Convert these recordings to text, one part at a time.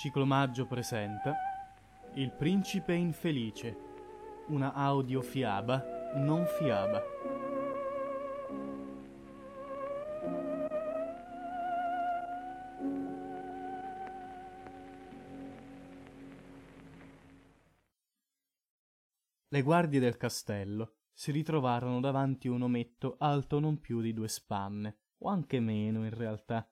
Ciclomaggio presenta Il principe infelice, una audiofiaba non fiaba. Le guardie del castello si ritrovarono davanti un ometto alto non più di due spanne, o anche meno in realtà,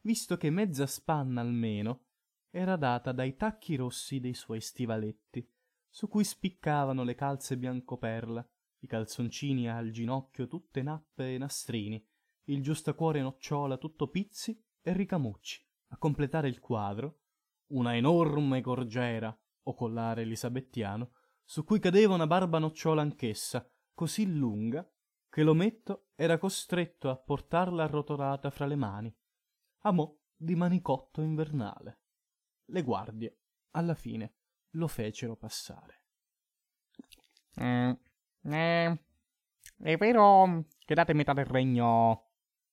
visto che mezza spanna almeno era data dai tacchi rossi dei suoi stivaletti, su cui spiccavano le calze biancoperla, i calzoncini al ginocchio tutte nappe e nastrini, il giustacuore nocciola tutto pizzi e ricamucci. A completare il quadro, una enorme gorgiera o collare elisabettiano, su cui cadeva una barba nocciola anch'essa, così lunga che l'ometto era costretto a portarla arrotolata fra le mani, a mo' di manicotto invernale. Le guardie, alla fine, lo fecero passare. Mm, eh, è vero che date metà del regno?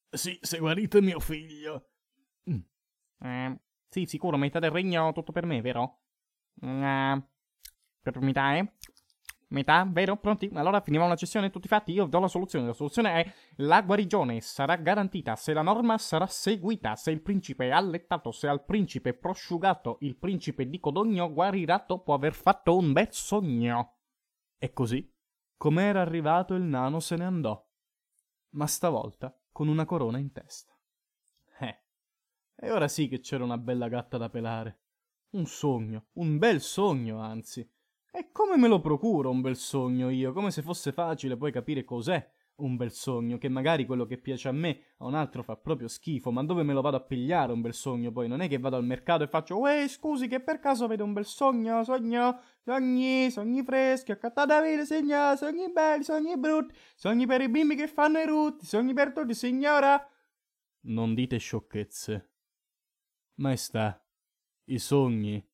Sì, se guarite mio figlio. Mm. Eh, sì, sicuro, metà del regno tutto per me, vero? Mm, per metà, eh? Metà, vero? Pronti? Allora finiamo la sessione tutti fatti. Io do la soluzione. La soluzione è la guarigione sarà garantita se la norma sarà seguita. Se il principe è allettato, se al principe prosciugato il principe di Codogno guarirà dopo aver fatto un bel sogno. E così, com'era arrivato, il nano se ne andò. Ma stavolta con una corona in testa. Eh, e ora sì che c'era una bella gatta da pelare. Un sogno, un bel sogno, anzi. E come me lo procuro un bel sogno io? Come se fosse facile poi capire cos'è un bel sogno, che magari quello che piace a me a un altro fa proprio schifo, ma dove me lo vado a pigliare un bel sogno poi? Non è che vado al mercato e faccio Uè, scusi che per caso vedo un bel sogno, sogno, sogni, sogni freschi, accattata a vedere segna, sogni belli, sogni brutti, sogni per i bimbi che fanno i rutti, sogni per tutti, signora. Non dite sciocchezze. Maestà, i sogni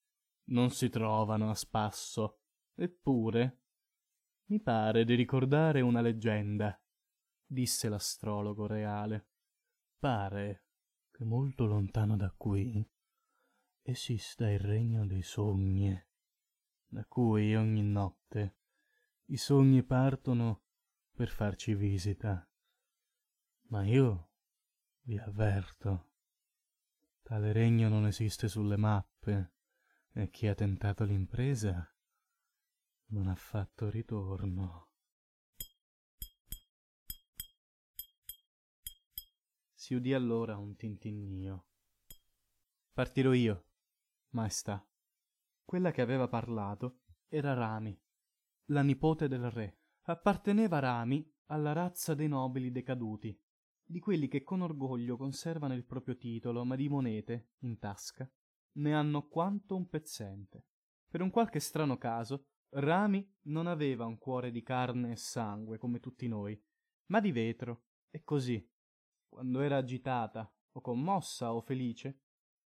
non si trovano a spasso. Eppure, mi pare di ricordare una leggenda, disse l'astrologo reale. Pare che molto lontano da qui esista il regno dei sogni, da cui ogni notte i sogni partono per farci visita. Ma io vi avverto, tale regno non esiste sulle mappe e chi ha tentato l'impresa non ha fatto ritorno. Si udì allora un tintinnio. Partirò io, maestà. Quella che aveva parlato era Rami, la nipote del re. Apparteneva Rami alla razza dei nobili decaduti, di quelli che con orgoglio conservano il proprio titolo, ma di monete, in tasca, ne hanno quanto un pezzente. Per un qualche strano caso, Rami non aveva un cuore di carne e sangue come tutti noi, ma di vetro, e così, quando era agitata, o commossa o felice,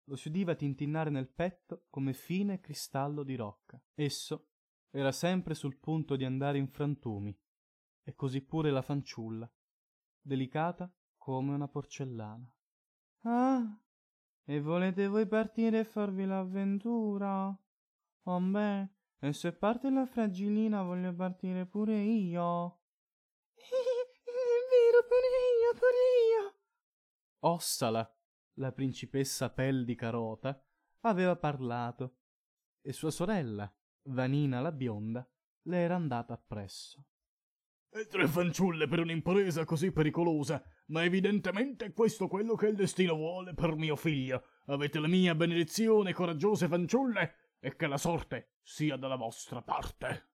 lo si udiva tintinnare nel petto come fine cristallo di rocca. Esso era sempre sul punto di andare in frantumi, e così pure la fanciulla, delicata come una porcellana. Ah, e volete voi partire e farvi l'avventura? Oh beh, e se parte la fragilina voglio partire pure io. È vero, pure io, pure io. Ossala, la principessa Pel di Carota, aveva parlato e sua sorella, Vanina la bionda, le era andata appresso. E tre fanciulle per un'impresa così pericolosa, ma evidentemente è questo quello che il destino vuole per mio figlio. Avete la mia benedizione, coraggiose fanciulle, e che la sorte sia dalla vostra parte.